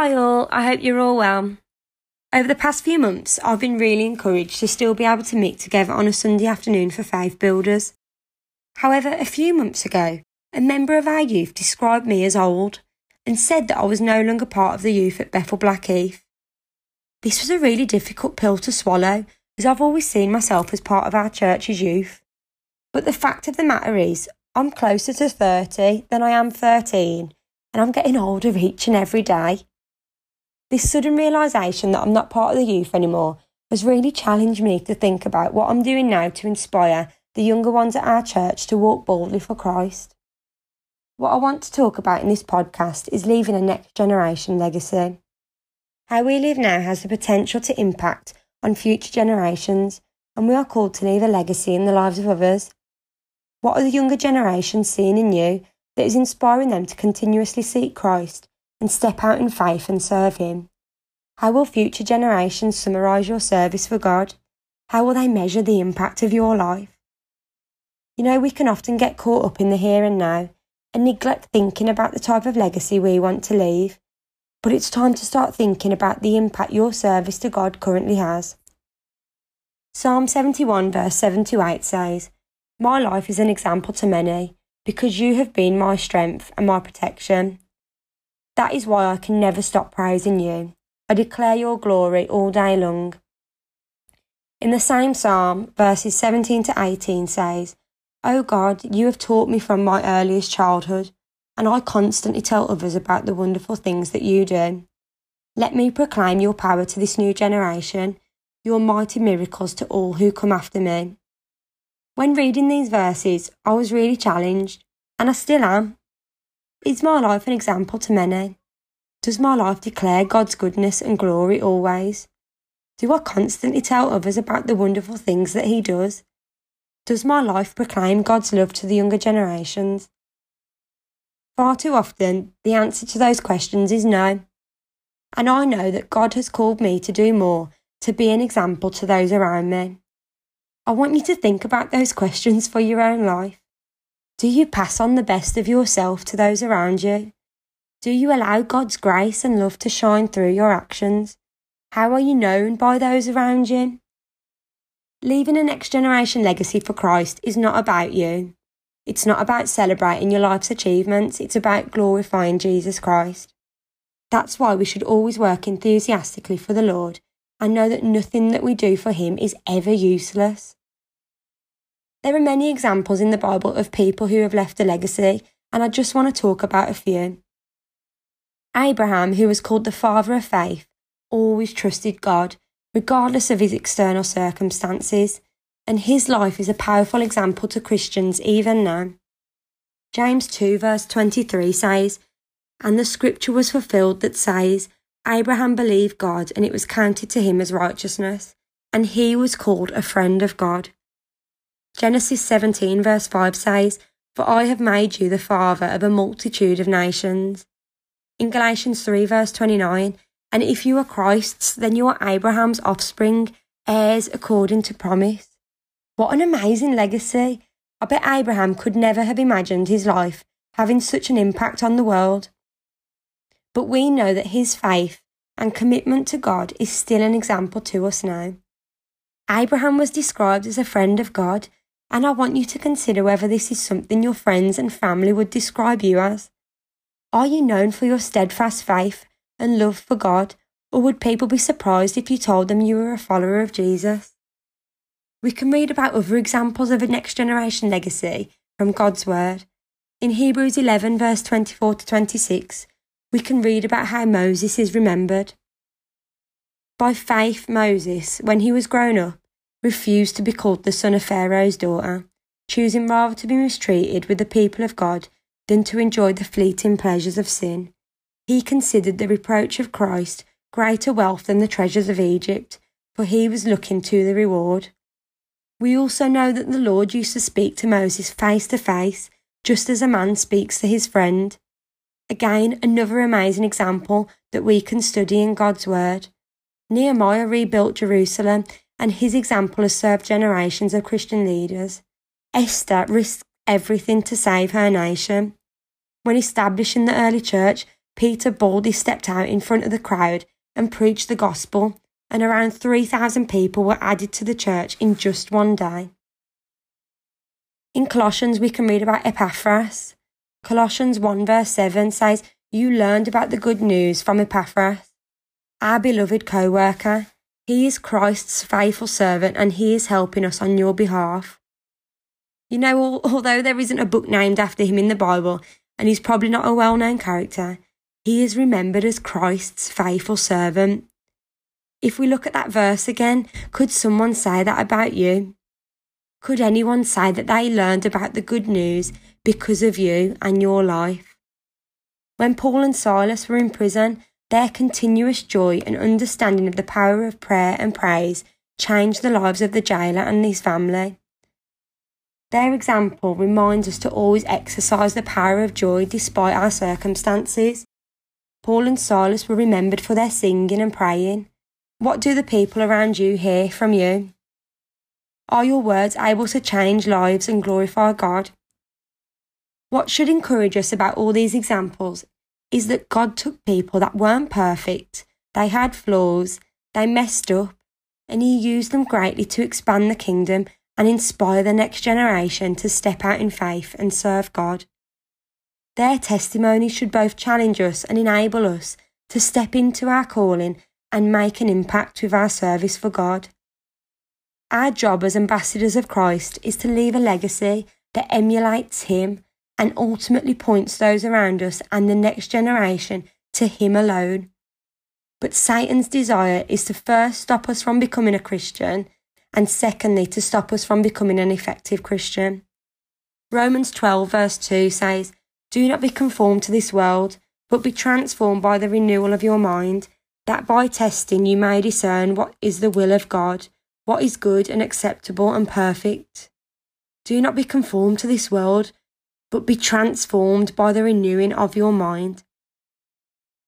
Hi all, I hope you're all well. Over the past few months, I've been really encouraged to still be able to meet together on a Sunday afternoon for Faith Builders. However, a few months ago, a member of our youth described me as old and said that I was no longer part of the youth at Bethel Blackheath. This was a really difficult pill to swallow as I've always seen myself as part of our church's youth. But the fact of the matter is, I'm closer to 30 than I am 13, and I'm getting older each and every day. This sudden realisation that I'm not part of the youth anymore has really challenged me to think about what I'm doing now to inspire the younger ones at our church to walk boldly for Christ. What I want to talk about in this podcast is leaving a next generation legacy. How we live now has the potential to impact on future generations, and we are called to leave a legacy in the lives of others. What are the younger generations seeing in you that is inspiring them to continuously seek Christ and step out in faith and serve Him? How will future generations summarise your service for God? How will they measure the impact of your life? You know, we can often get caught up in the here and now and neglect thinking about the type of legacy we want to leave. But it's time to start thinking about the impact your service to God currently has. Psalm 71, verse 7 to 8 says, My life is an example to many, because you have been my strength and my protection. That is why I can never stop praising you. I declare your glory all day long. In the same psalm, verses 17 to 18 says, O God, you have taught me from my earliest childhood, and I constantly tell others about the wonderful things that you do. Let me proclaim your power to this new generation, your mighty miracles to all who come after me. When reading these verses, I was really challenged, and I still am. Is my life an example to many? Does my life declare God's goodness and glory always? Do I constantly tell others about the wonderful things that He does? Does my life proclaim God's love to the younger generations? Far too often, the answer to those questions is no. And I know that God has called me to do more, to be an example to those around me. I want you to think about those questions for your own life. Do you pass on the best of yourself to those around you? Do you allow God's grace and love to shine through your actions? How are you known by those around you? Leaving a next generation legacy for Christ is not about you. It's not about celebrating your life's achievements, it's about glorifying Jesus Christ. That's why we should always work enthusiastically for the Lord and know that nothing that we do for Him is ever useless. There are many examples in the Bible of people who have left a legacy, and I just want to talk about a few. Abraham, who was called the father of faith, always trusted God, regardless of his external circumstances, and his life is a powerful example to Christians even now. James 2, verse 23 says, And the scripture was fulfilled that says, Abraham believed God, and it was counted to him as righteousness, and he was called a friend of God. Genesis 17, verse 5 says, For I have made you the father of a multitude of nations. In Galatians 3, verse 29, And if you are Christ's, then you are Abraham's offspring, heirs according to promise. What an amazing legacy! I bet Abraham could never have imagined his life having such an impact on the world. But we know that his faith and commitment to God is still an example to us now. Abraham was described as a friend of God and I want you to consider whether this is something your friends and family would describe you as. Are you known for your steadfast faith and love for God, or would people be surprised if you told them you were a follower of Jesus? We can read about other examples of a next generation legacy from God's Word. In Hebrews 11, verse 24 to 26, we can read about how Moses is remembered. By faith, Moses, when he was grown up, refused to be called the son of Pharaoh's daughter, choosing rather to be mistreated with the people of God than to enjoy the fleeting pleasures of sin. He considered the reproach of Christ greater wealth than the treasures of Egypt, for he was looking to the reward. We also know that the Lord used to speak to Moses face to face, just as a man speaks to his friend. Again, another amazing example that we can study in God's Word. Nehemiah rebuilt Jerusalem and his example has served generations of Christian leaders. Esther risked everything to save her nation. When establishing the early church, Peter boldly stepped out in front of the crowd and preached the gospel, and around 3,000 people were added to the church in just one day. In Colossians, we can read about Epaphras. Colossians 1 verse 7 says, You learned about the good news from Epaphras, our beloved co worker. He is Christ's faithful servant and he is helping us on your behalf. You know, although there isn't a book named after him in the Bible, and he's probably not a well known character, he is remembered as Christ's faithful servant. If we look at that verse again, could someone say that about you? Could anyone say that they learned about the good news because of you and your life? When Paul and Silas were in prison, their continuous joy and understanding of the power of prayer and praise changed the lives of the jailer and his family. Their example reminds us to always exercise the power of joy despite our circumstances. Paul and Silas were remembered for their singing and praying. What do the people around you hear from you? Are your words able to change lives and glorify God? What should encourage us about all these examples is that God took people that weren't perfect, they had flaws, they messed up, and He used them greatly to expand the kingdom and inspire the next generation to step out in faith and serve God. Their testimony should both challenge us and enable us to step into our calling and make an impact with our service for God. Our job as ambassadors of Christ is to leave a legacy that emulates Him and ultimately points those around us and the next generation to Him alone. But Satan's desire is to first stop us from becoming a Christian and secondly, to stop us from becoming an effective Christian. Romans 12, verse 2 says, Do not be conformed to this world, but be transformed by the renewal of your mind, that by testing you may discern what is the will of God, what is good and acceptable and perfect. Do not be conformed to this world, but be transformed by the renewing of your mind.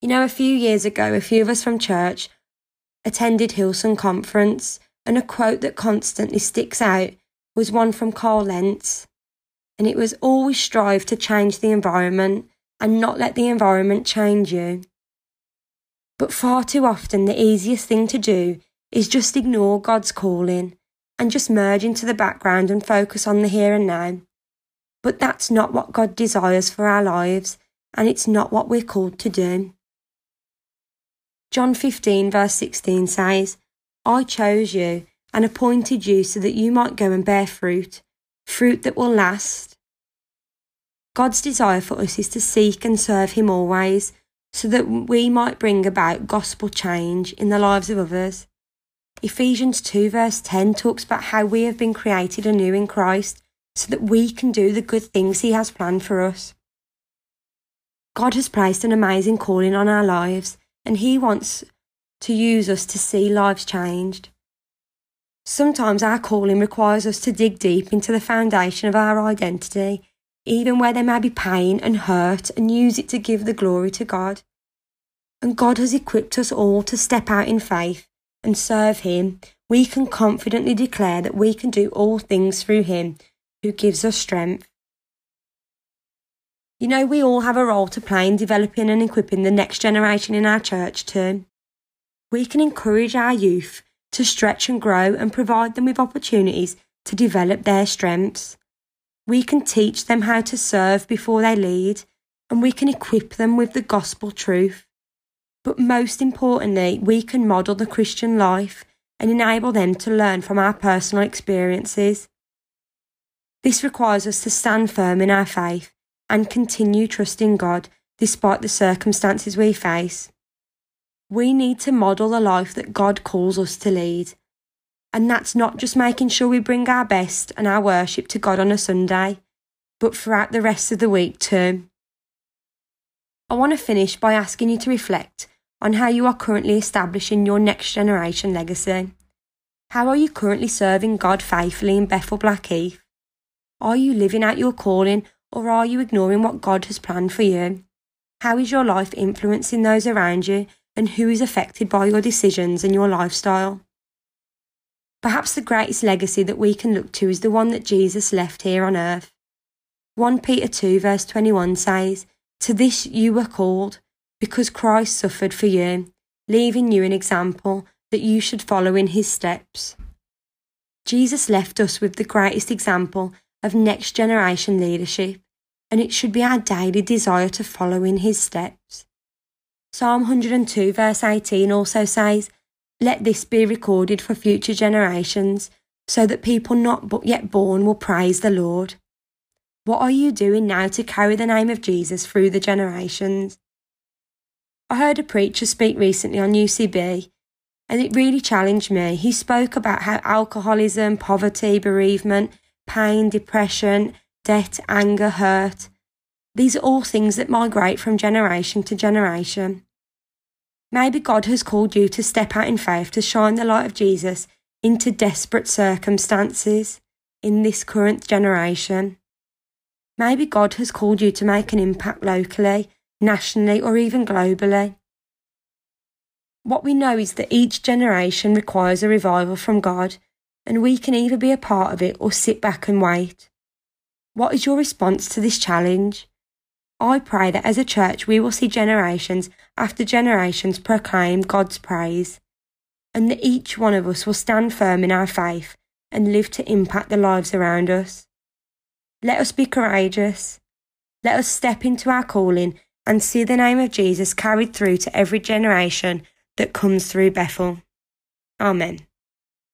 You know, a few years ago, a few of us from church attended Hillsong Conference, and a quote that constantly sticks out was one from Carl Lentz, and it was always strive to change the environment and not let the environment change you. But far too often, the easiest thing to do is just ignore God's calling and just merge into the background and focus on the here and now. But that's not what God desires for our lives, and it's not what we're called to do. John 15, verse 16 says, I chose you and appointed you so that you might go and bear fruit, fruit that will last. God's desire for us is to seek and serve Him always, so that we might bring about gospel change in the lives of others. Ephesians 2, verse 10 talks about how we have been created anew in Christ so that we can do the good things He has planned for us. God has placed an amazing calling on our lives, and He wants to use us to see lives changed. Sometimes our calling requires us to dig deep into the foundation of our identity, even where there may be pain and hurt, and use it to give the glory to God. And God has equipped us all to step out in faith and serve Him. We can confidently declare that we can do all things through Him who gives us strength. You know, we all have a role to play in developing and equipping the next generation in our church too. We can encourage our youth to stretch and grow and provide them with opportunities to develop their strengths. We can teach them how to serve before they lead, and we can equip them with the gospel truth. But most importantly, we can model the Christian life and enable them to learn from our personal experiences. This requires us to stand firm in our faith and continue trusting God despite the circumstances we face. We need to model the life that God calls us to lead. And that's not just making sure we bring our best and our worship to God on a Sunday, but throughout the rest of the week too. I want to finish by asking you to reflect on how you are currently establishing your next generation legacy. How are you currently serving God faithfully in Bethel Blackheath? Are you living out your calling or are you ignoring what God has planned for you? How is your life influencing those around you and who is affected by your decisions and your lifestyle. Perhaps the greatest legacy that we can look to is the one that Jesus left here on earth. 1 Peter 2, verse 21 says, To this you were called, because Christ suffered for you, leaving you an example that you should follow in his steps. Jesus left us with the greatest example of next generation leadership, and it should be our daily desire to follow in his steps. Psalm 102, verse 18 also says, Let this be recorded for future generations, so that people not yet born will praise the Lord. What are you doing now to carry the name of Jesus through the generations? I heard a preacher speak recently on UCB, and it really challenged me. He spoke about how alcoholism, poverty, bereavement, pain, depression, debt, anger, hurt, these are all things that migrate from generation to generation. Maybe God has called you to step out in faith to shine the light of Jesus into desperate circumstances in this current generation. Maybe God has called you to make an impact locally, nationally, or even globally. What we know is that each generation requires a revival from God, and we can either be a part of it or sit back and wait. What is your response to this challenge? I pray that as a church we will see generations after generations proclaim God's praise, and that each one of us will stand firm in our faith and live to impact the lives around us. Let us be courageous. Let us step into our calling and see the name of Jesus carried through to every generation that comes through Bethel. Amen.